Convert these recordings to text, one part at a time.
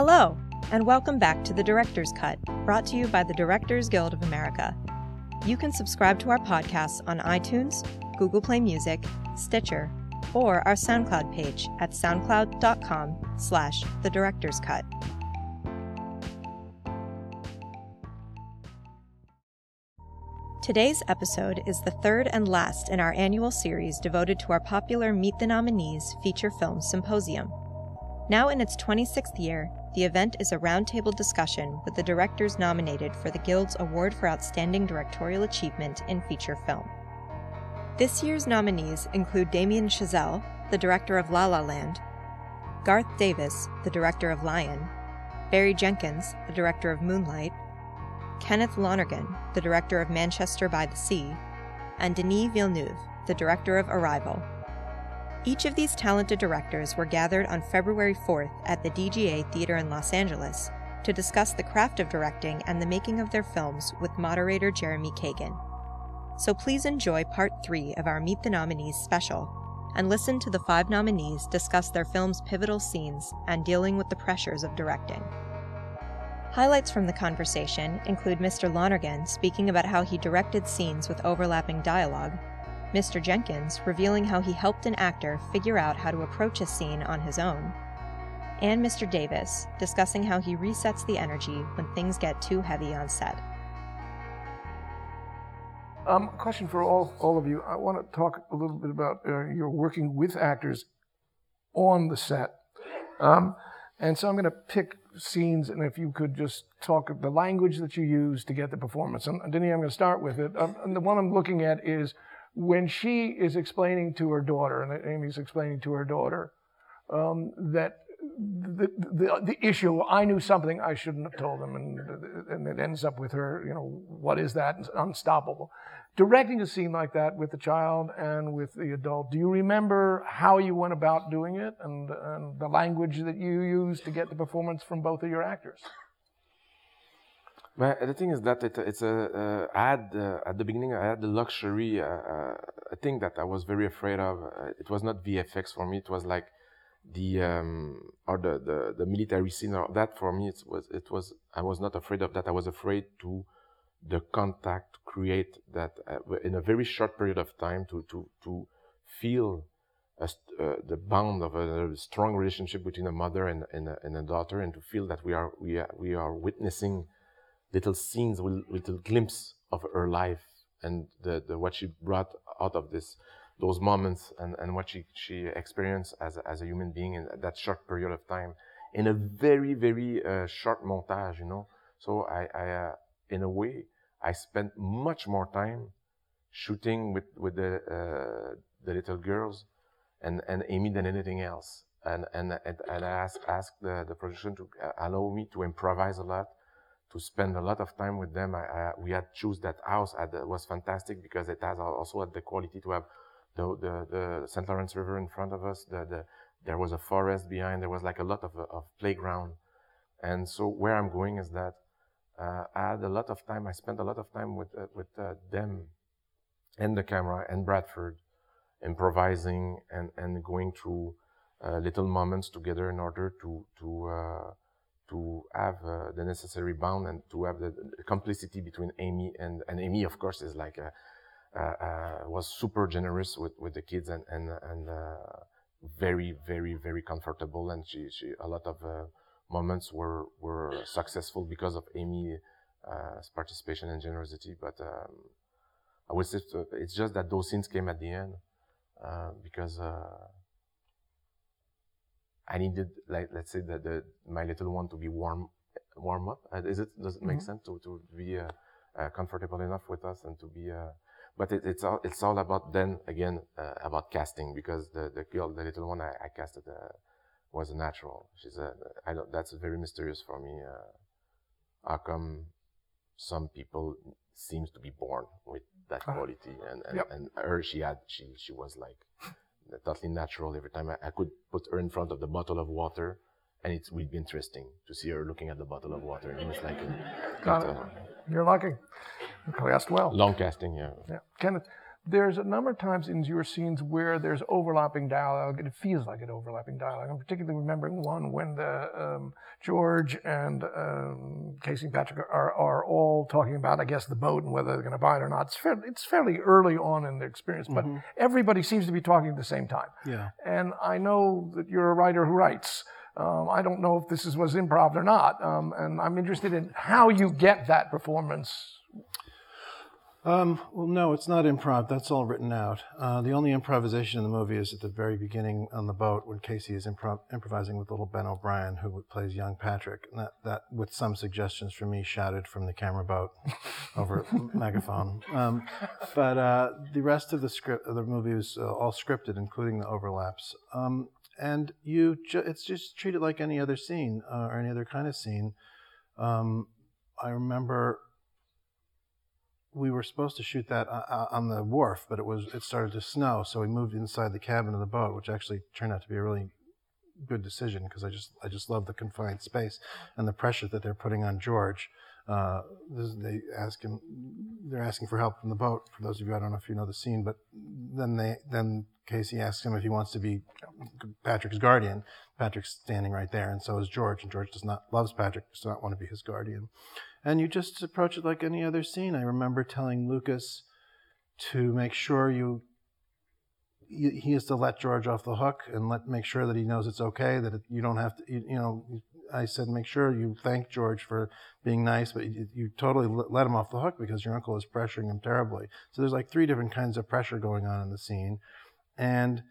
Hello, and welcome back to the Director's Cut, brought to you by the Directors Guild of America. You can subscribe to our podcasts on iTunes, Google Play Music, Stitcher, or our SoundCloud page at soundcloud.com slash the director's cut. Today's episode is the third and last in our annual series devoted to our popular Meet the Nominees feature film symposium. Now in its 26th year, the event is a roundtable discussion with the directors nominated for the Guild's Award for Outstanding Directorial Achievement in Feature Film. This year's nominees include Damien Chazelle, the director of La La Land, Garth Davis, the director of Lion, Barry Jenkins, the director of Moonlight, Kenneth Lonergan, the director of Manchester by the Sea, and Denis Villeneuve, the director of Arrival. Each of these talented directors were gathered on February 4th at the DGA Theater in Los Angeles to discuss the craft of directing and the making of their films with moderator Jeremy Kagan. So please enjoy part three of our Meet the Nominees special and listen to the five nominees discuss their film's pivotal scenes and dealing with the pressures of directing. Highlights from the conversation include Mr. Lonergan speaking about how he directed scenes with overlapping dialogue, Mr. Jenkins revealing how he helped an actor figure out how to approach a scene on his own, and Mr. Davis discussing how he resets the energy when things get too heavy on set. Um, question for all, all of you. I want to talk a little bit about uh, your working with actors on the set. Um, and so I'm going to pick scenes, and if you could just talk of the language that you use to get the performance. And Denis, I'm going to start with it. Um, and the one I'm looking at is when she is explaining to her daughter, and Amy's explaining to her daughter, um, that the, the, the issue, I knew something I shouldn't have told them, and, and it ends up with her, you know, what is that? Unstoppable. Directing a scene like that with the child and with the adult, do you remember how you went about doing it and, and the language that you used to get the performance from both of your actors? The thing is that it, it's a, uh, I had, uh, at the beginning, I had the luxury, uh, uh a thing that I was very afraid of. Uh, it was not VFX for me. It was like the, um, or the, the, the military scene or that for me, it was, it was, I was not afraid of that. I was afraid to the contact create that uh, in a very short period of time to to to feel uh, the bond of a, a, strong relationship between a mother and, and, a, and a daughter, and to feel that we are we are, we are witnessing little scenes, little glimpse of her life and the, the what she brought out of this those moments and, and what she, she experienced as as a human being in that short period of time in a very very uh, short montage, you know. So I, I uh, in a way I spent much more time shooting with with the uh, the little girls and and Amy than anything else. And and and, I asked asked the, the production to allow me to improvise a lot, to spend a lot of time with them. I, I, we had choose that house. The, was fantastic because it has also had the quality to have the the, the St. Lawrence River in front of us. The, the there was a forest behind. There was like a lot of of playground. And so where I'm going is that uh, I had a lot of time. I spent a lot of time with uh, with uh, them and the camera and Bradford, improvising and and going through uh, little moments together in order to to uh, to have uh, the necessary bond and to have the, the, complicity between Amy and and Amy. Of course, is like a, was super generous with with the kids and and and very very very comfortable and she she a lot of moments were were successful because of Amy's uh, participation and generosity. But um, I would say it's just that those scenes came at the end uh, because uh, I needed, like, let's say, that the, my little one to be warm warm up. Uh, is it does it make mm-hmm. sense to to be uh, uh, comfortable enough with us and to be but it, it's all it's all about then again uh, about casting because the the girl the little one I, I casted uh, was a natural. She's a, I don't, that's very mysterious for me. Uh, how come some people seems to be born with that uh-huh. quality and, and, yep. and her, she had, she, she was like totally natural every time I, I could put her in front of the bottle of water and it would be interesting to see her looking at the bottle of water. And was like, Got it. Uh, You're lucky. Cast well. Long casting, yeah. Yeah. Kenneth, there's a number of times in your scenes where there's overlapping dialogue, and it feels like an overlapping dialogue. I'm particularly remembering one when the um, George and um, Casey and Patrick are, are all talking about, I guess, the boat and whether they're going to buy it or not. It's fairly, it's fairly early on in the experience, but Mhm. everybody seems to be talking at the same time. Yeah. And I know that you're a writer who writes. Um, I don't know if this is, was improv or not, um, and I'm interested in how you get that performance. Um, well, no, it's not improv. That's all written out. Uh, the only improvisation in the movie is at the very beginning on the boat when Casey is improv- improvising with little Ben O'Brien, who plays young Patrick. And that, that, with some suggestions from me, shouted from the camera boat over megaphone. Um, but uh, the rest of the script of the movie was uh, all scripted, including the overlaps. Um, and you, ju- it's just treated like any other scene uh, or any other kind of scene. Um, I remember we were supposed to shoot that uh, uh, on the wharf, but it was it started to snow, so we moved inside the cabin of the boat, which actually turned out to be a really good decision because I just I just love the confined space and the pressure that they're putting on George. Uh, they ask him, they're asking for help from the boat. For those of you, I don't know if you know the scene, but then they then Casey asks him if he wants to be Patrick's guardian. Patrick's standing right there, and so is George. And George does not loves Patrick, does not want to be his guardian. And you just approach it like any other scene. I remember telling Lucas to make sure you, he has to let George off the hook and let make sure that he knows it's okay that it, you don't have to you, you know I said make sure you thank George for being nice but you, you totally let him off the hook because your uncle is pressuring him terribly. So there's like three different kinds of pressure going on in the scene. And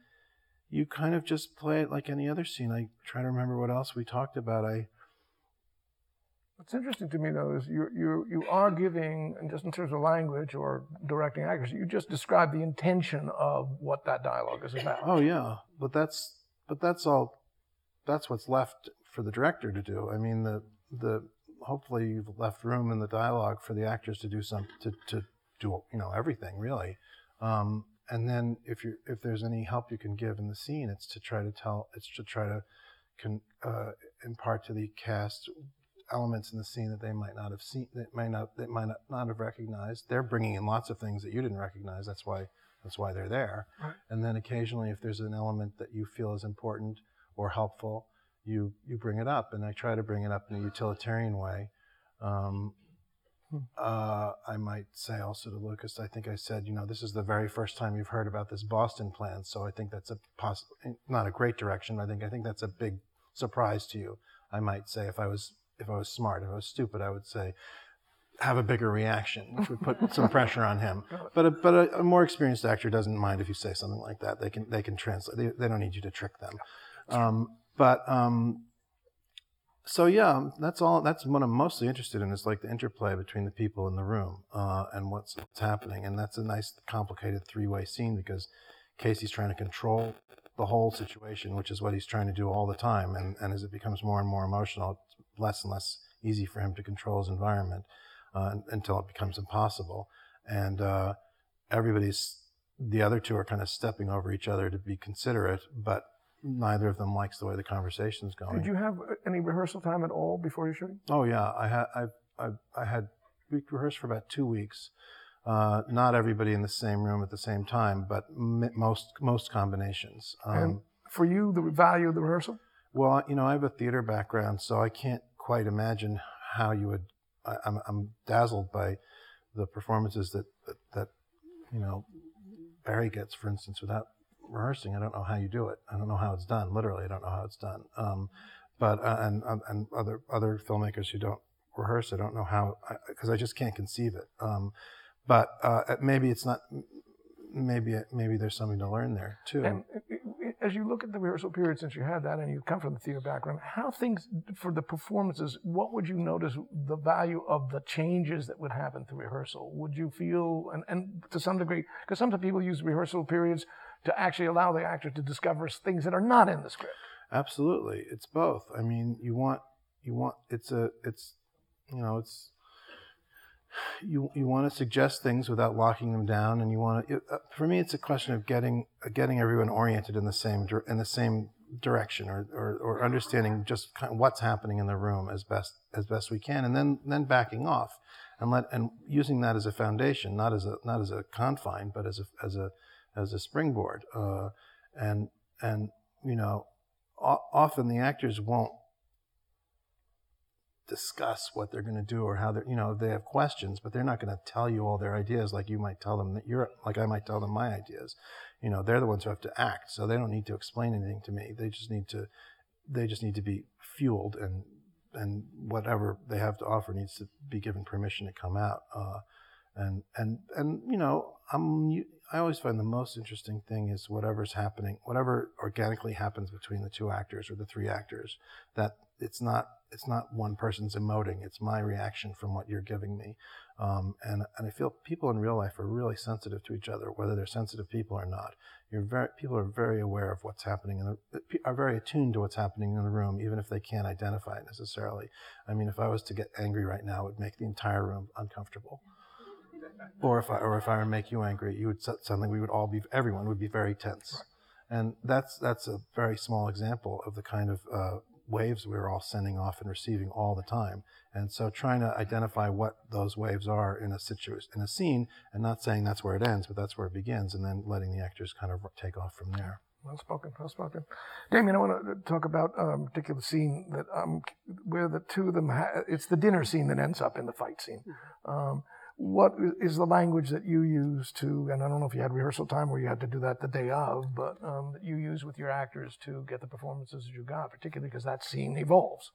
you kind of just play it like any other scene. I try to remember what else we talked about. I What's interesting to me, though, is you you you are giving, just in terms of language or directing actors, you just describe the intention of what that dialogue is about. Oh yeah, but that's but that's all. That's what's left for the director to do. I mean, the the hopefully you've left room in the dialogue for the actors to do some to to do you know everything really. Um, and then if you if there's any help you can give in the scene, it's to try to tell it's to try to can uh, impart to the cast elements in the scene that they might not have seen that might not they might not, not have recognized. They're bringing in lots of things that you didn't recognize. That's why that's why they're there. And then occasionally, if there's an element that you feel is important or helpful, you you bring it up. And I try to bring it up in a utilitarian way. Um, uh, I might say also to Lucas, I think I said, you know, this is the very first time you've heard about this Boston plan, so I think that's a poss- not a great direction. I think I think that's a big surprise to you. I might say if I was if I was smart, if I was stupid, I would say have a bigger reaction, which would put some pressure on him. But a, but a, a more experienced actor doesn't mind if you say something like that. They can they can translate. They, they don't need you to trick them. Um, but um, so yeah, that's all. That's what I'm mostly interested in is like the interplay between the people in the room uh, and what's, what's happening. And that's a nice, complicated three-way scene because Casey's trying to control the whole situation, which is what he's trying to do all the time. And, and as it becomes more and more emotional, less and less easy for him to control his environment uh, until it becomes impossible. And uh, everybody's, the other two are kind of stepping over each other to be considerate, but neither of them likes the way the conversation's going. Did you have uh, any rehearsal time at all before your shooting? Oh yeah, I had I I, I had we rehearsed for about two weeks. Uh, not everybody in the same room at the same time, but m- most most combinations. Um, And for you, the value of the rehearsal? well, you know, I have a theater background, so I can't quite imagine how you would. I, I'm I'm dazzled by the performances that, that that you know Barry gets, for instance, without rehearsing. I don't know how you do it. I don't know how it's done. Literally, I don't know how it's done. Um, but uh, and and- and other other filmmakers who don't rehearse, I don't know how because I, just can't conceive it. Um, but uh, maybe it's not. Maybe maybe there's something to learn there too. And uh, uh, as you look at the rehearsal period, since you had that and you come from the theater background, how things for the performances, what would you notice the value of the changes that would happen through rehearsal? Would you feel, and, and to some degree, because sometimes people use rehearsal periods to actually allow the actor to discover things that are not in the script. Absolutely, it's both. I mean, you want you want it's a it's you know it's you you want to suggest things without locking them down, and you want to. Uh, for me, it's a question of getting uh, getting everyone oriented in the same in the same direction, or, or, or understanding just kind of what's happening in the room as best as best we can, and then then backing off, and let and using that as a foundation, not as a not as a confine, but as a as a as a springboard, uh, and and you know, often the actors won't discuss what they're going to do or how they're, you know, they have questions, but they're not going to tell you all their ideas like you might tell them that you're, like I might tell them my ideas. You know, they're the ones who have to act, so they don't need to explain anything to me. They just need to, they just need to be fueled and, and whatever they have to offer needs to be given permission to come out. Uh, and, and, and, you know, I'm, I always find the most interesting thing is whatever's happening, whatever organically happens between the two actors or the three actors, that it's not it's not one person's emoting. It's my reaction from what you're giving me. Um, and, and I feel people in real life are really sensitive to each other, whether they're sensitive people or not. You're very, people are very aware of what's happening and are very attuned to what's happening in the room, even if they can't identify it necessarily. I mean, if I was to get angry right now, it would make the entire room uncomfortable. Or if I, or if I were to make you angry, you would suddenly we would all be everyone would be very tense, and that's that's a very small example of the kind of uh, waves we are all sending off and receiving all the time. And so trying to identify what those waves are in a situation, in a scene, and not saying that's where it ends, but that's where it begins, and then letting the actors kind of take off from there. Well spoken, well spoken. Damien, I want to talk about a particular scene that um, where the two of them, ha- it's the dinner scene that ends up in the fight scene. Mm-hmm. Um, what is the language that you use to, and I don't know if you had rehearsal time where you had to do that the day of, but um, that you use with your actors to get the performances that you got, particularly because that scene evolves.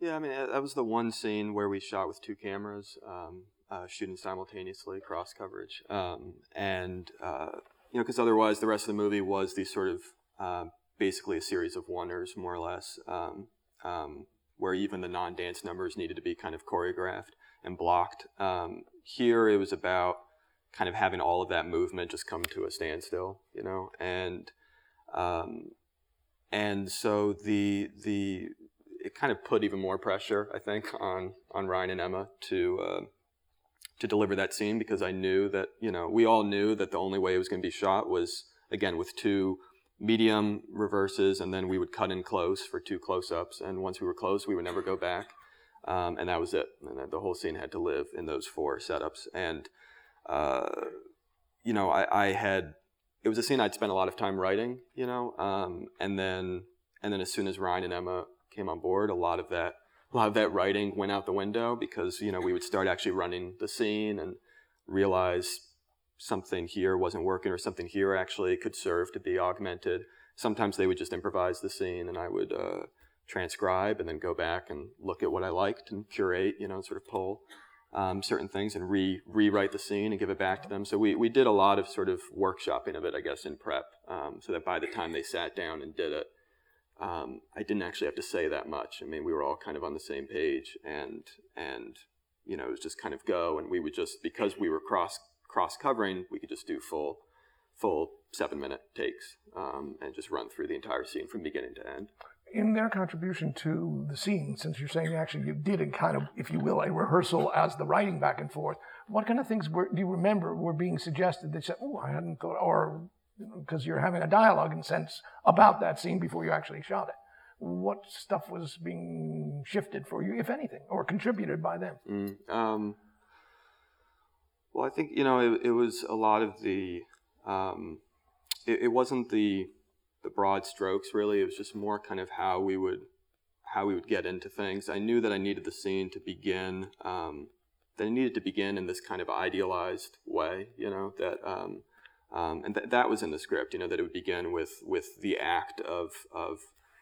Yeah, I mean, that was the one scene where we shot with two cameras, um, uh, shooting simultaneously, cross coverage. Um, and, uh, you know, because otherwise the rest of the movie was these sort of uh, basically a series of wonders, more or less, um, um, where even the non dance numbers needed to be kind of choreographed and blocked. Um, here it was about kind of having all of that movement just come to a standstill, you know, and um, and so the the it kind of put even more pressure, I think, on on Ryan and Emma to uh, to deliver that scene because I knew that you know we all knew that the only way it was going to be shot was again with two medium reverses and then we would cut in close for two close-ups. And once we were close we would never go back um, and that was it. And the whole scene had to live in those four setups. And uh, you know, I, I, had it was a scene I'd spent a lot of time writing. You know, um, and then and then as soon as Ryan and Emma came on board, a lot of that a lot of that writing went out the window because you know we would start actually running the scene and realize something here wasn't working or something here actually could serve to be augmented. Sometimes they would just improvise the scene, and I would. Uh, transcribe and then go back and look at what I liked and curate, you know, sort of pull um, certain things and re rewrite the scene and give it back to them. So we, we did a lot of sort of workshopping of it, I guess, in prep, um, so that by the time they sat down and did it, um, I didn't actually have to say that much. I mean, we were all kind of on the same page, and and you know, it was just kind of go, and we would just because we were cross cross covering, we could just do full full seven minute takes um, and just run through the entire scene from beginning to end in their contribution to the scene, since you're saying actually you did a kind of, if you will, a rehearsal as the writing back and forth, what kind of things were, do you remember were being suggested that said, oh, I hadn't thought, or because you're having a dialogue in a sense about that scene before you actually shot it? What stuff was being shifted for you, if anything, or contributed by them? Mm, um, well, I think, you know, it, it was a lot of the, um, it, it wasn't the, the broad strokes really. It was just more kind of how we would how we would get into things. I knew that I needed the scene to begin. Um, that it needed to begin in this kind of idealized way, you know, that um, um, and th- that was in the script, you know, that it would begin with with the act of of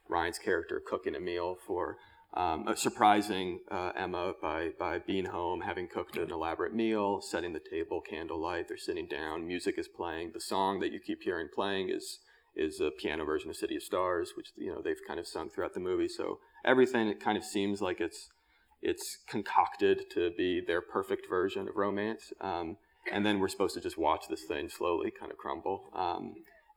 Ryan's character cooking a meal for um, surprising uh, Emma by by being home, having cooked an elaborate meal, setting the table, candlelight. They're sitting down, music is playing. The song that you keep hearing playing is is a piano version of City of Stars, which you know they've kind of sung throughout the movie. So everything it kind of seems like it's it's concocted to be their perfect version of romance, um, and then we're supposed to just watch this thing slowly kind of crumble. Um,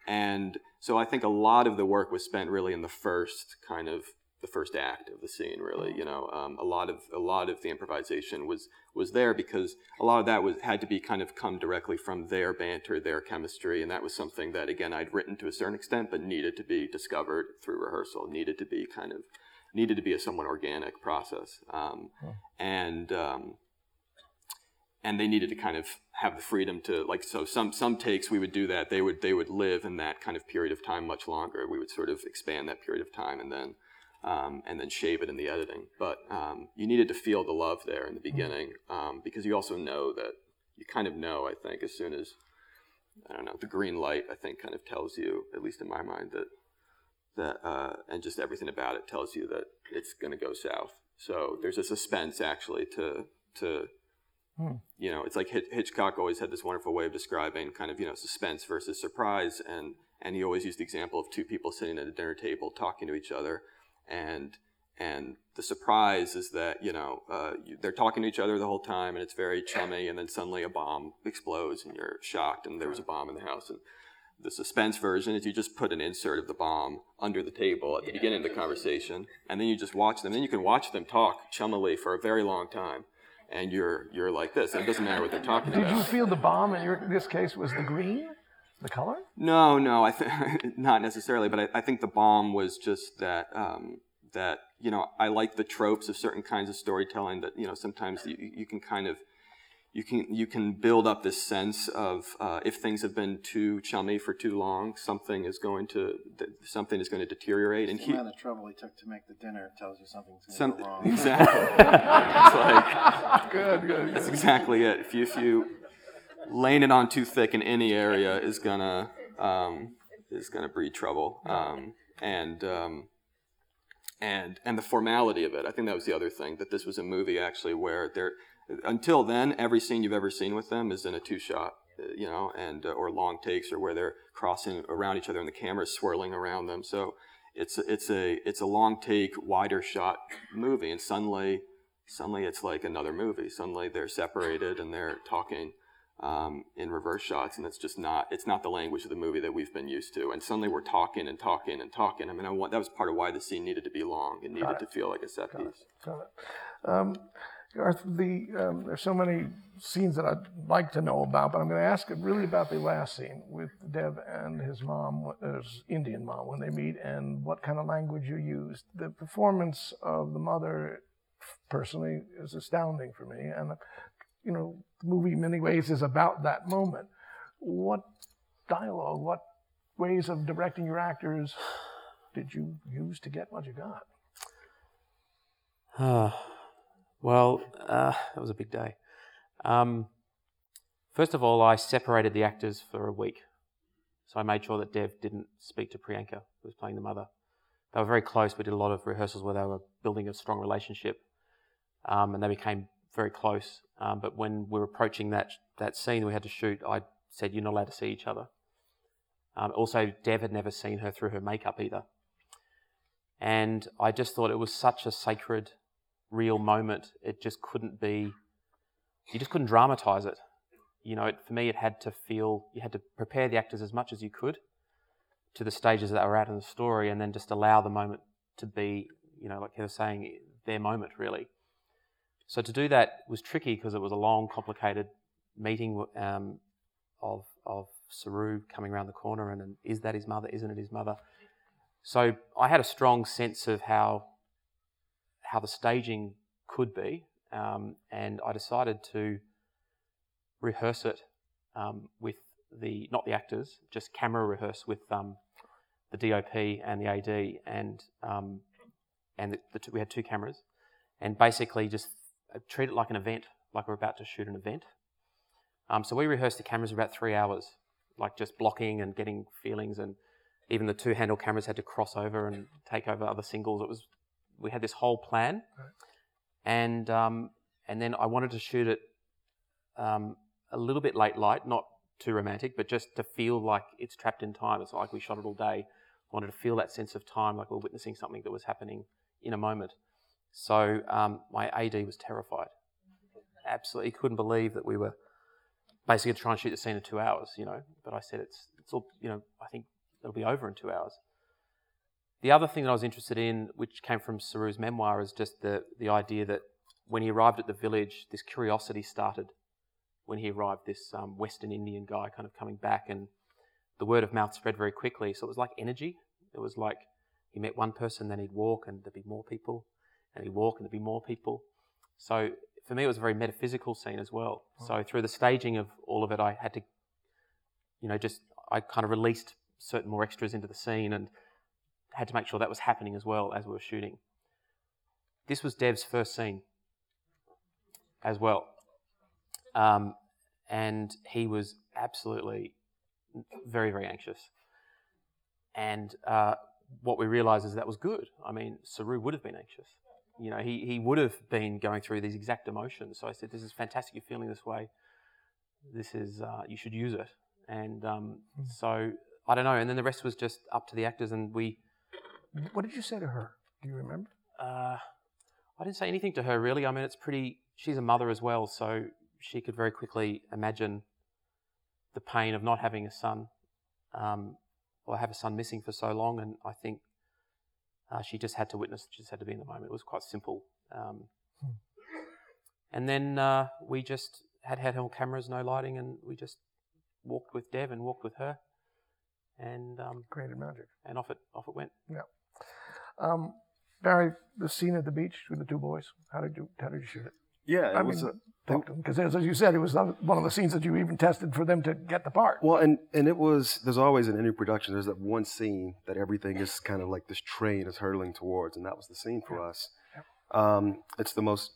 and so I think a lot of the work was spent really in the first kind of the first act of the scene. Really, you know, um, a lot of a lot of the improvisation was was there because a lot of that was had to be kind of come directly from their banter, their chemistry, and that was something that again I'd written to a certain extent, but needed to be discovered through rehearsal. Needed to be kind of needed to be a somewhat organic process, um, and um, and they needed to kind of have the freedom to like so some some takes we would do that they would they would live in that kind of period of time much longer we would sort of expand that period of time and then um, and then shave it in the editing. But um, you needed to feel the love there in the beginning um, because you also know that you kind of know I think as soon as I don't know the green light I think kind of tells you at least in my mind that that uh, and just everything about it tells you that it's going to go south. So there's a suspense actually to to Hmm. you know, it's like Hitch- Hitchcock always had this wonderful way of describing kind of you know suspense versus surprise, and and he always used the example of two people sitting at a dinner table talking to each other, and and the surprise is that you know uh, you, they're talking to each other the whole time, and it's very chummy, and then suddenly a bomb explodes, and you're shocked, and there was a bomb in the house, and the suspense version is you just put an insert of the bomb under the table at the beginning of the conversation, and then you just watch them. Then you can watch them talk chummily for a very long time, and you're you're like this. And it doesn't matter what they're talking about. Did you feel the bomb in your, this case was the green, the color? No, no, I think not necessarily, but I, I think the bomb was just that um, that you know I like the tropes of certain kinds of storytelling that you know sometimes you, you can kind of you can you can build up this sense of uh, if things have been too chummy for too long, something is going to th- something is going to deteriorate. And The he, amount of trouble he took to make the dinner tells you something's going some, go wrong. exactly, it's like Good, good. That's exactly it. If you, if you laying it on too thick in any area is gonna um, is gonna breed trouble. Um, and um, and and the formality of it. I think that was the other thing that this was a movie actually where there until then every scene you've ever seen with them is in a two shot. You know, and uh, or long takes, or where they're crossing around each other and the camera's swirling around them. So it's it's a it's a long take, wider shot movie. And suddenly, suddenly it's like another movie. Suddenly they're separated and they're talking um, in reverse shots, and it's just not it's not the language of the movie that we've been used to. And suddenly we're talking and talking and talking. I mean, I want that was part of why the scene needed to be long and needed to feel like a set piece. Got it. Um, Garth, the, um, there's so many scenes that I'd like to know about, but I'm going to ask really about the last scene with Dev and his mom, his Indian mom, when they meet, and what kind of language you used. The performance of the mother, personally, is astounding for me, and you know, the movie in many ways is about that moment. What dialogue, what ways of directing your actors did you use to get what you got? Ah, well, uh, that was a big day. Um, first of all, I separated the actors for a week. So I made sure that Dev didn't speak to Priyanka, who was playing the mother. They were very close. We did a lot of rehearsals where they were building a strong relationship, um, and they became very close. Um, but when we were approaching that that scene we had to shoot, I said, "You're not allowed to see each other." Um, also, Dev had never seen her through her makeup either, and I just thought it was such a sacred real moment. It just couldn't be, you just couldn't dramatize it. You know, it, for me, it had to feel, you had to prepare the actors as much as you could to the stages that were at in the story and then just allow the moment to be, you know, like Heather was saying, their moment really. So to do that was tricky because it was a long, complicated meeting um, of, of Saroo coming around the corner and, and is that his mother? Isn't it his mother? So I had a strong sense of how how the staging could be, um, and I decided to rehearse it um, with the not the actors, just camera rehearse with um, the DOP and the AD, and um, and the, the two, we had two cameras, and basically just treat it like an event, like we're about to shoot an event. Um, so we rehearsed the cameras about three hours, like just blocking and getting feelings, and even the two handle cameras had to cross over and take over other singles. It was we had this whole plan, and um, and then I wanted to shoot it um, a little bit late light, not too romantic, but just to feel like it's trapped in time. It's like we shot it all day. Wanted to feel that sense of time, like we're witnessing something that was happening in a moment. So um, my AD was terrified. Absolutely couldn't believe that we were basically trying to shoot the scene in two hours, you know. But I said it's it's all, you know, I think it'll be over in two hours. the other thing that I was interested in, which came from Saroo's memoir, is just the, the idea that when he arrived at the village, this curiosity started when he arrived, this um, Western Indian guy kind of coming back, and the word of mouth spread very quickly. So it was like energy. It was like he met one person, then he'd walk, and there'd be more people, and he'd walk, and there'd be more people. So for me, it was a very metaphysical scene as well. So through the staging of all of it, I had to, you know, just I kind of released certain more extras into the scene and had to make sure that was happening as well as we were shooting. This was Dev's first scene as well. Um, and he was absolutely very, very anxious. And uh, what we realized is that was good. I mean, Saroo would have been anxious. You know, he, he would have been going through these exact emotions. So I said, This is fantastic. You're feeling this way. This is, uh, you should use it. And um, mm. so I don't know. And then the rest was just up to the actors. And we. What did you say to her? Do you remember? Uh, I didn't say anything to her really. I mean, it's pretty. She's a mother as well, so she could very quickly imagine the pain of not having a son, um, or have a son missing for so long. And I think uh, she just had to witness. She just had to be in the moment. It was quite simple. Um, hmm. And then uh, we just had handheld cameras, no lighting, and we just walked with Dev and walked with her, and um, created magic. And off it off it went. Yeah. Um, Barry, the scene at the beach with the two boys. How did you how did you shoot it? Yeah, it I was. Mean, because as you said, it was one of the scenes that you even tested for them to get the part. Well, and and it was. There's always in any production. There's that one scene that everything is kind of like this train is hurtling towards, and that was the scene for yeah. us. Yeah. Um, it's the most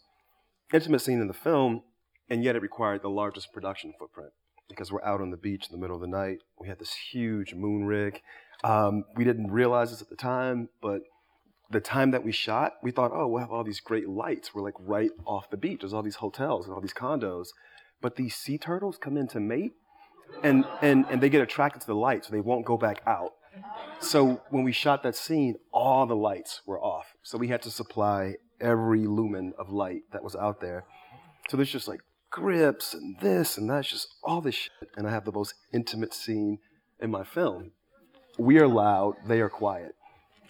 intimate scene in the film, and yet it required the largest production footprint because we're out on the beach in the middle of the night. We had this huge moon rig. Um, we didn't realize this at the time, but the time that we shot, we thought, oh, we'll have all these great lights. We're like right off the beach. There's all these hotels and all these condos. But these sea turtles come in to mate and, and, and they get attracted to the light, so they won't go back out. So when we shot that scene, all the lights were off. So we had to supply every lumen of light that was out there. So there's just like grips and this and that's just all this shit. And I have the most intimate scene in my film. We are loud, they are quiet.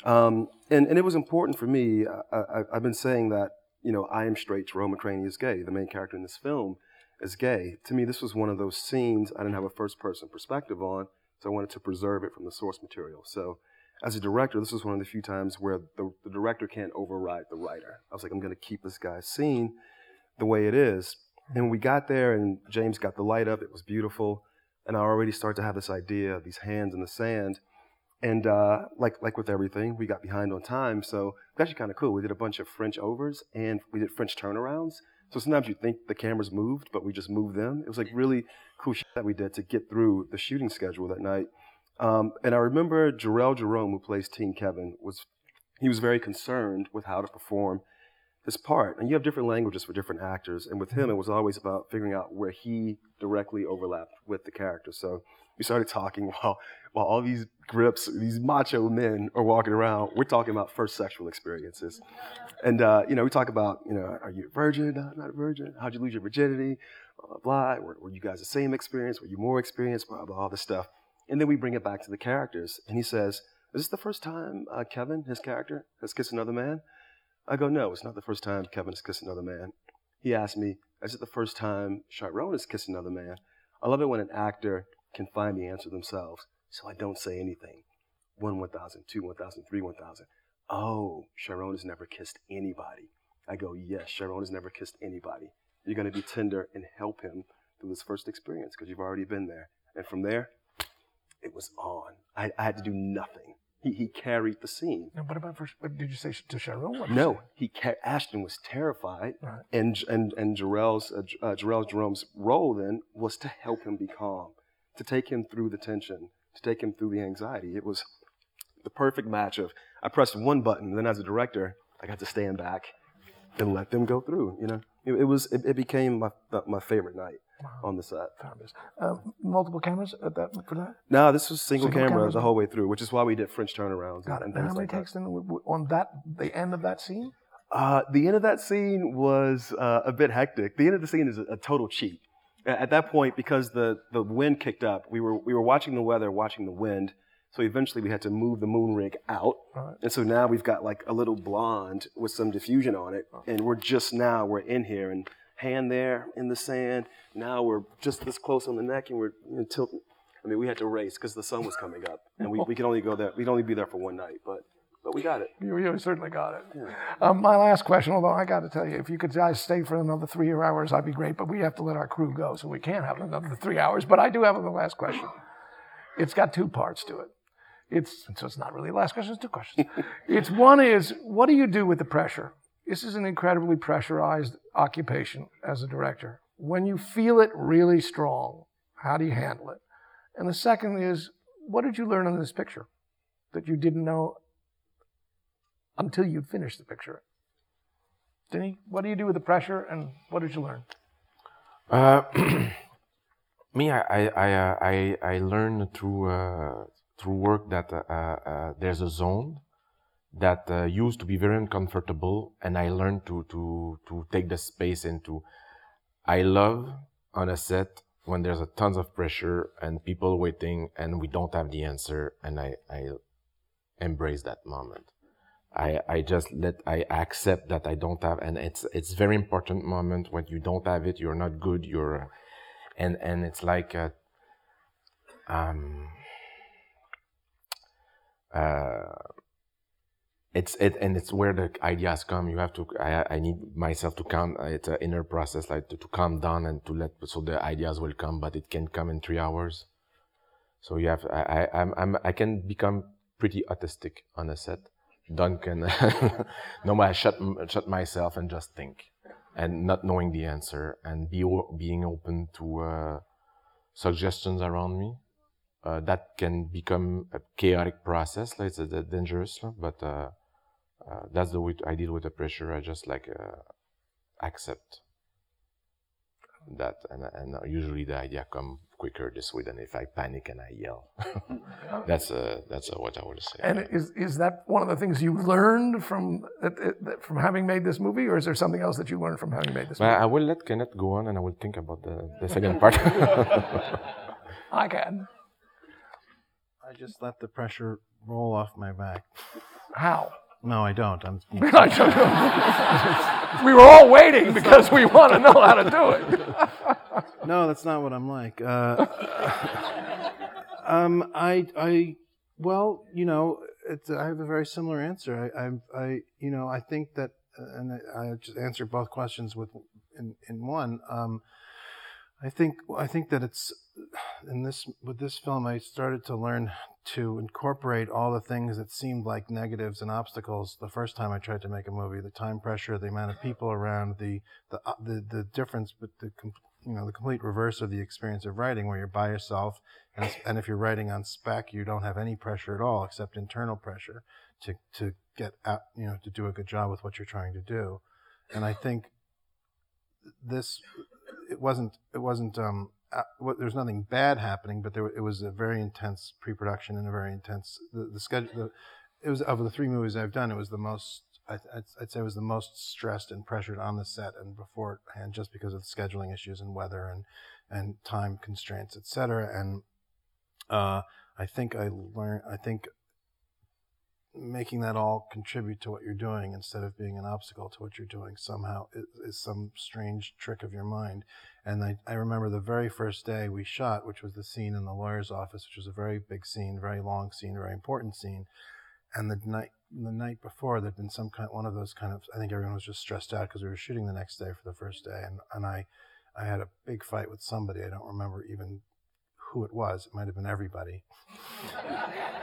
Um, and, and it was important for me. I, have been saying that, you know, I am straight, Jerome McCraney is gay. The main character in this film is gay. To me, this was one of those scenes I didn't have a first person perspective on, so I wanted to preserve it from the source material. So as a director, this was one of the few times where the, the director can't override the writer. I was like, I'm going to keep this guy's scene the way it is. And we got there, and James got the light up. It was beautiful. And I already started to have this idea of these hands in the sand. And uh, like like with everything, we got behind on time, so it's actually kind of cool. We did a bunch of French overs and we did French turnarounds. So sometimes you think the cameras moved, but we just moved them. It was like really cool shit that we did to get through the shooting schedule that night. Um, and I remember Jharrel Jerome, who plays Teen Kevin, was he was very concerned with how to perform his part. And you have different languages for different actors, and with him, it was always about figuring out where he directly overlapped with the character. So we started talking while while all these grips, these macho men are walking around. We're talking about first sexual experiences, and uh, you know we talk about you know are you a virgin? No, not a virgin. How'd you lose your virginity? Blah blah. blah. Were, were you guys the same experience? Were you more experienced? Blah blah. All this stuff, and then we bring it back to the characters, and he says, "Is this the first time uh, Kevin, his character, has kissed another man?" I go, "No, it's not the first time Kevin has kissed another man." He asked me, "Is it the first time Chiron has kissed another man?" I love it when an actor can find the answer themselves. So I don't say anything. One 1,000, two 1,000, three 1,000. Oh, Chiron has never kissed anybody. I go, yes, Chiron has never kissed anybody. You're going to be tender and help him through this first experience because you've already been there. And from there, it was on. I, I had to do nothing. He, he carried the scene. what about for, what did you say to Chiron? No, he ca- Ashton was terrified, right. and and and Jharrel's uh, uh, Jharrel Jerome's role then was to help him be calm to take him through the tension, to take him through the anxiety. It was the perfect match of I pressed one button, then as a director, I got to stand back and let them go through. You know, it, it was it, it, became my my favorite night wow. on the set. Uh, multiple cameras at that for that? No, this was single, single camera the whole way through, which is why we did French turnarounds. Got and, it. And how many like takes then on that the end of that scene? Uh, the end of that scene was uh, a bit hectic. The end of the scene is a, a total cheat at that point, because the, the wind kicked up, we were, we were watching the weather, watching the wind. So eventually we had to move the moon rig out. Right. And so now we've got like a little blonde with some diffusion on it. And we're just now, we're in here and hand there in the sand. Now we're just this close on the neck and we're you know, tilting. I mean, we had to race because the sun was coming up. And we, we could only go there, we'd only be there for one night. But, but we got it. You, you certainly got it. Um, my last question, although I got to tell you, if you could guys stay for another three hours, I'd be great. But we have to let our crew go, so we can't have another three hours. But I do have a last question. It's got two parts to it. It's so it's not really the last question. It's two questions. it's one is what do you do with the pressure? This is an incredibly pressurized occupation as a director. When you feel it really strong, how do you handle it? And the second is what did you learn in this picture that you didn't know until you'd finished the picture? Denis, what do you do with the pressure, and what did you learn? Uh, me, I I I uh, I, I learned through uh, through work that uh, uh, there's a zone that uh, used to be very uncomfortable, and I learned to to to take the space into. I love on a set when there's a tons of pressure and people waiting, and we don't have the answer, and I I embrace that moment. I, I just let I accept that I don't have and it's it's very important moment when you don't have it you're not good you're and and it's like a, um uh it's it and it's where the ideas come you have to I, I need myself to calm it's an inner process like to, to calm down and to let so the ideas will come but it can come in three hours so you have I, I I'm, I'm I can become pretty autistic on a set Duncan. no, I shut shut myself and just think, and not knowing the answer, and be being open to uh, suggestions around me. Uh, that can become a chaotic process. Like it's uh, dangerous, but uh, uh, that's the way I deal with the pressure. I just like uh, accept that, and and usually the idea come quicker this way than if I panic and I yell. that's uh, that's uh, what I would say. And is is that one of the things you learned from from having made this movie, or is there something else that you learned from having made this movie? I will let Kenneth go on, and I will think about the, the second part. I can. I just let the pressure roll off my back. How? No, I don't. I'm. we were all waiting because we want to know how to do it. no, that's not what I'm like. Uh, um, I, I, well, you know, I have a very similar answer. I, I, I, you know, I think that, and I just answered both questions with in in one. Um, I think I think that it's in this with this film I started to learn to incorporate all the things that seemed like negatives and obstacles the first time I tried to make a movie. The time pressure the amount of people around the the uh, the, the difference but the you know the complete reverse of the experience of writing where you're by yourself and, and if you're writing on spec you don't have any pressure at all except internal pressure to to get out you know to do a good job with what you're trying to do. And I think this it wasn't it wasn't um uh, well, there's nothing bad happening, but there it was a very intense pre-production and a very intense the, the schedule. The, it was of the three movies I've done, it was the most I, would I'd say it was the most stressed and pressured on the set and beforehand, just because of the scheduling issues and weather and and time constraints, etc. And uh, I think I learned. I think making that all contribute to what you're doing instead of being an obstacle to what you're doing somehow is, is some strange trick of your mind. And I, I remember the very first day we shot, which was the scene in the lawyer's office, which was a very big scene, very long scene, very important scene. And the night the night before, there'd been some kind one of those kind of. I think everyone was just stressed out because we were shooting the next day for the first day, and and I I had a big fight with somebody. I don't remember even who it was. It might have been everybody.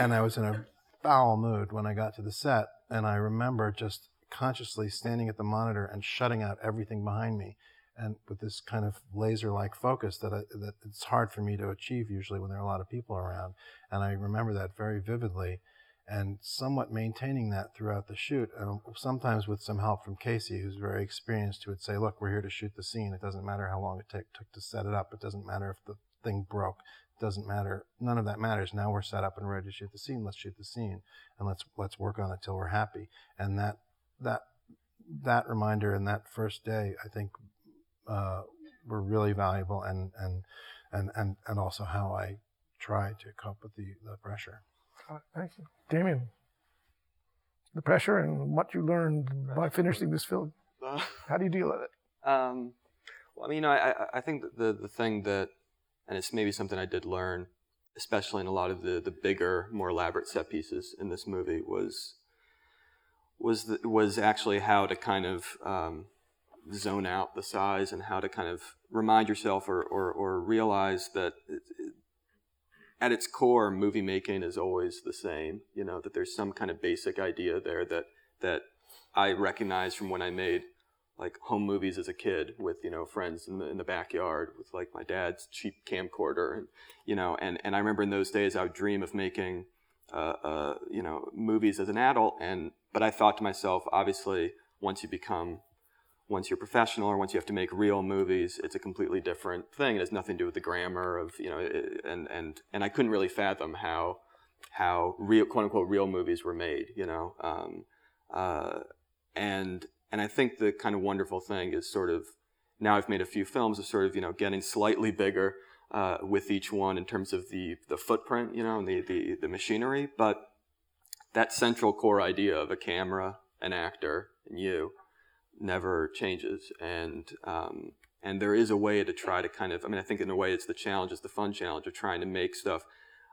and I was in a foul mood when I got to the set, and I remember just consciously standing at the monitor and shutting out everything behind me, and with this kind of laser-like focus that I, that it's hard for me to achieve usually when there are a lot of people around. And I remember that very vividly, and somewhat maintaining that throughout the shoot. And sometimes with some help from Casey, who's very experienced, who would say, "Look, we're here to shoot the scene. It doesn't matter how long it t- took to set it up. It doesn't matter if the thing broke doesn't matter. None of that matters. Now we're set up and ready to shoot the scene. Let's shoot the scene, and let's let's work on it till we're happy. And that that that reminder and that first day, I think, uh, were really valuable, and and and and and also how I try to cope with the, the pressure. Thank you. Damien, the pressure and what you learned by finishing this film. Uh, How do you deal with it? Um, well, I mean, I, I, I think that the, the thing that, and it's maybe something I did learn, especially in a lot of the, the bigger, more elaborate set pieces in this movie, was was the, was actually how to kind of um, zone out the size and how to kind of remind yourself or, or, or realize that it, it, at its core, movie making is always the same. You know that there's some kind of basic idea there that that I recognize from when I made like home movies as a kid with you know friends in the in the backyard with like my dad's cheap camcorder and you know and and I remember in those days I would dream of making uh, uh, you know movies as an adult and but I thought to myself obviously once you become once you're professional or once you have to make real movies, it's a completely different thing. It has nothing to do with the grammar of you know, and and and I couldn't really fathom how how real quote unquote real movies were made. You know, um, uh, and and I think the kind of wonderful thing is sort of now I've made a few films of sort of you know getting slightly bigger uh, with each one in terms of the the footprint, you know, and the the the machinery, but that central core idea of a camera, an actor, and you never changes. And um, and there is a way to try to kind of i mean i think in a way it's the challenge it's the fun challenge of trying to make stuff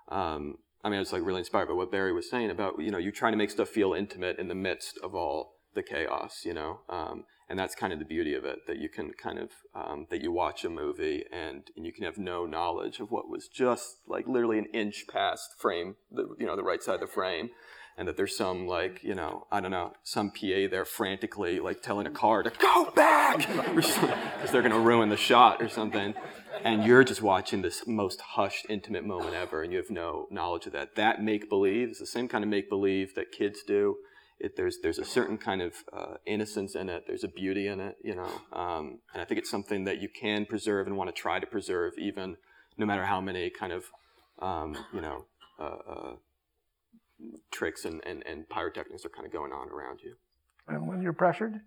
um, i mean i was like really inspired by what barry was saying about you know you're trying to make stuff feel intimate in the midst of all the chaos you know um, and that's kind of the beauty of it that you can kind of um, that you watch a movie and, and you can have no knowledge of what was just like literally an inch past frame the you know the right side of the frame and that there's some like you know I don't know some PA there frantically like telling a car to go back because they're gonna ruin the shot or something, and you're just watching this most hushed, intimate moment ever, and you have no knowledge of that. That make believe is the same kind of make believe that kids do. It, there's there's a certain kind of uh, innocence in it. There's a beauty in it, you know, um, and I think it's something that you can preserve and want to try to preserve, even no matter how many kind of um, you know. Uh, uh, tricks and, and, and pyrotechnics are kind of going on around you. And when you're pressured?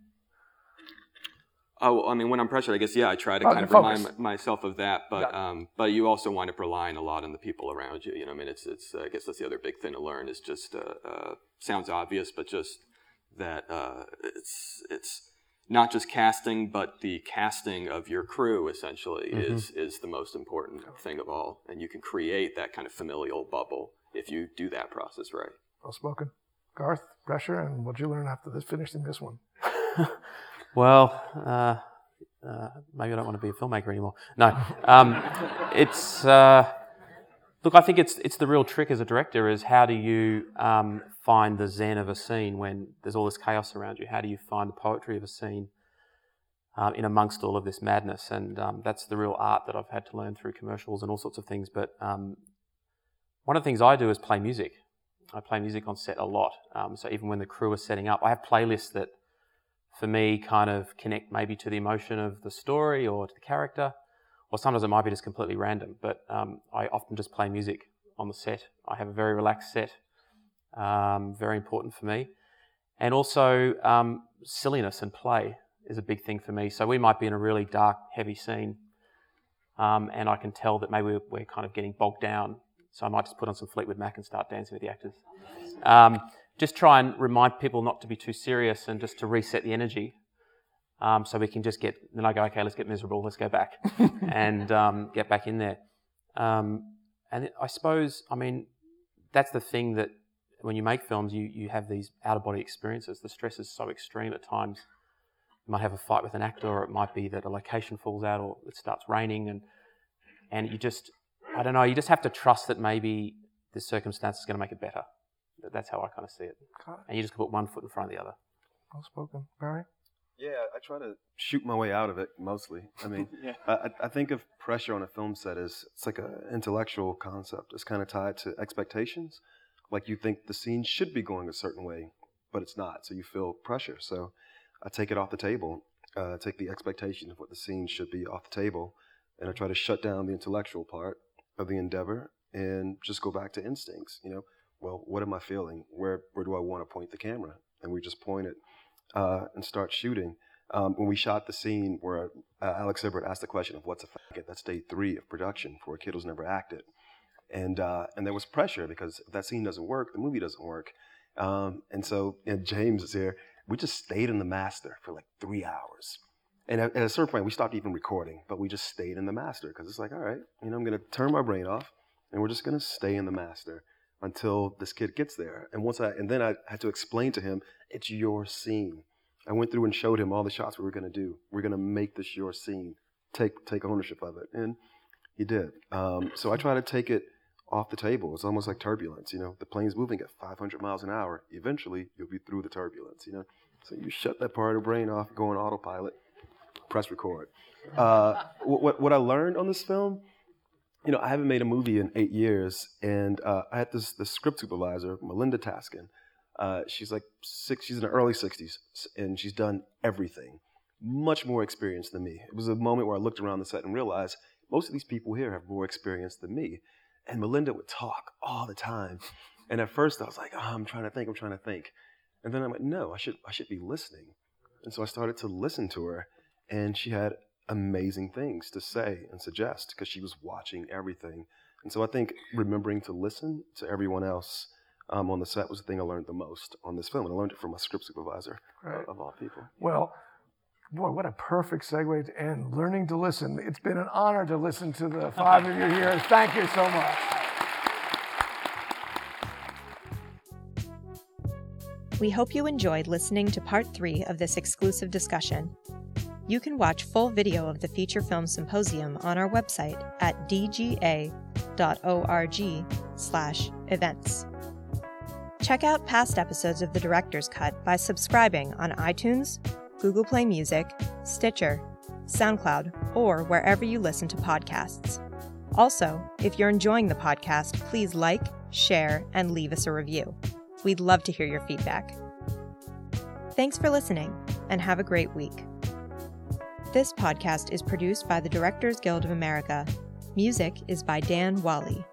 Oh, I mean, when I'm pressured, I guess yeah, I try to Oh, kind of focus. remind myself of that. But um, but you also wind up relying a lot on the people around you. You know, I mean, it's it's. Uh, I guess that's the other big thing to learn is just uh, uh, sounds obvious, but just that uh, it's it's not just casting, but the casting of your crew essentially is is the most important thing of all, and you can create that kind of familial bubble if you do that process right. Well spoken. Garth, pressure, and what'd you learn after this finishing this one? Well, uh, uh, maybe I don't want to be a filmmaker anymore. No, um, it's uh, look. I think it's it's the real trick as a director is how do you um, find the zen of a scene when there's all this chaos around you? How do you find the poetry of a scene um, in amongst all of this madness? And um, that's the real art that I've had to learn through commercials and all sorts of things. But um, one of the things I do is play music. I play music on set a lot. So even when the crew are setting up, I have playlists that for me kind of connect maybe to the emotion of the story or to the character, or sometimes it might be just completely random. But um, I often just play music on the set. I have a very relaxed set, um, very important for me. And also, um, silliness and play is a big thing for me. So we might be in a really dark, heavy scene, um, and I can tell that maybe we're, we're kind of getting bogged down. So I might just put on some Fleetwood Mac and start dancing with the actors. Just try and remind people not to be too serious and just to reset the energy. Um, so we can just get, then I go, okay, let's get miserable, let's go back and um, get back in there. Um, and I suppose, I mean, that's the thing that when you make films, you, you have these out of body experiences. The stress is so extreme at times. You might have a fight with an actor, or it might be that a location falls out, or it starts raining, and and you just, I don't know, you just have to trust that maybe the circumstance is going to make it better. That- That's how I kind of see it. And you just put one foot in front of the other. Well spoken. Barry? Yeah, I try to shoot my way out of it mostly. I mean, I, I- I think of pressure on a film set as it's like an intellectual concept. It's kind of tied to expectations. Like you think the scene should be going a certain way, but it's not. So you feel pressure. So I take it off the table, uh, take the expectation of what the scene should be off the table, and I try to shut down the intellectual part of the endeavor and just go back to instincts. You know, well, what am I feeling? Where where do I want to point the camera? And we just point it uh, and start shooting. Um, when we shot the scene where uh, Alex Hibbert asked the question of what's a faggot, that's day three of production for a kid who's never acted. and uh, and there was pressure because if that scene doesn't work, the movie doesn't work. Um, and so and James is here. We just stayed in the master for like three hours. And at, at a certain point, we stopped even recording, but we just stayed in the master because it's like, all right, you know, I'm going to turn my brain off and we're just going to stay in the master until this kid gets there. And once I, and then I had to explain to him, it's your scene. I went through and showed him all the shots we were going to do. We're going to make this your scene. Take, take ownership of it. And he did. Um, so I try to take it off the table. It's almost like turbulence. You know, the plane's moving at 500 miles an hour. Eventually, you'll be through the turbulence. You know, so you shut that part of the brain off, go on autopilot, press record. Uh, what what I learned on this film, you know, I haven't made a movie in eight years, and uh, I had this the script supervisor, Melinda Taskin. Uh, she's like six. She's in her early 60s, and she's done everything. Much more experience than me. It was a moment where I looked around the set and realized most of these people here have more experience than me. And Melinda would talk all the time. And at first I was like, oh, I'm trying to think, I'm trying to think. And then I'm like, no, I should I should be listening. And so I started to listen to her and she had amazing things to say and suggest because she was watching everything. And so I think remembering to listen to everyone else um, on the set was the thing I learned the most on this film. And I learned it from my script supervisor, Right. uh, of all people. Well, boy, what a perfect segue to end. Learning to listen. It's been an honor to listen to the five of you here. Thank you so much. We hope you enjoyed listening to part three of this exclusive discussion. You can watch full video of the feature film symposium on our website at dga.org slash events. Check out past episodes of The Director's Cut by subscribing on iTunes, Google Play Music, Stitcher, SoundCloud, or wherever you listen to podcasts. Also, if you're enjoying the podcast, please like, share, and leave us a review. We'd love to hear your feedback. Thanks for listening, and have a great week. This podcast is produced by the Directors Guild of America. Music is by Dan Wally.